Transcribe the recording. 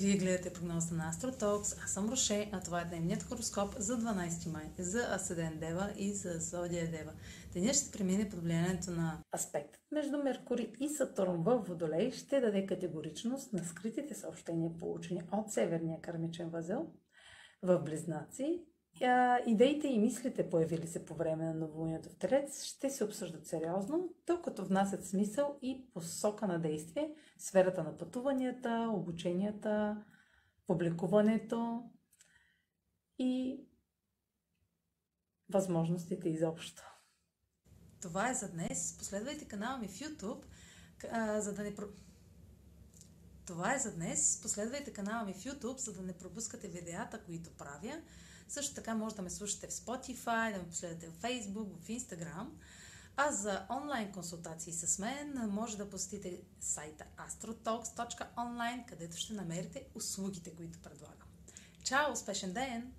гледате прогнозата на AstroTalks. Аз съм Роше, а това е дневният хороскоп за 12 май, за Аседен Дева и за Зодия Дева. Денят ще премине под влиянието на аспект между Меркурий и Сатурн в Водолей ще даде категоричност на скритите съобщения, получени от Северния кармичен възел в Близнаци. Идеите и мислите, появили се по време на новолунието в Телец, ще се обсъждат сериозно, докато внасят смисъл и посока на действие в сферата на пътуванията, обученията, публикуването и възможностите изобщо. Това е за днес. Последвайте канала ми в YouTube, за да не... Това е за днес. Последвайте канала ми в YouTube, за да не пропускате видеята, които правя. Също така може да ме слушате в Spotify, да ме последвате в Facebook, в Instagram. А за онлайн консултации с мен може да посетите сайта astrotalks.online, където ще намерите услугите, които предлагам. Чао! Успешен ден!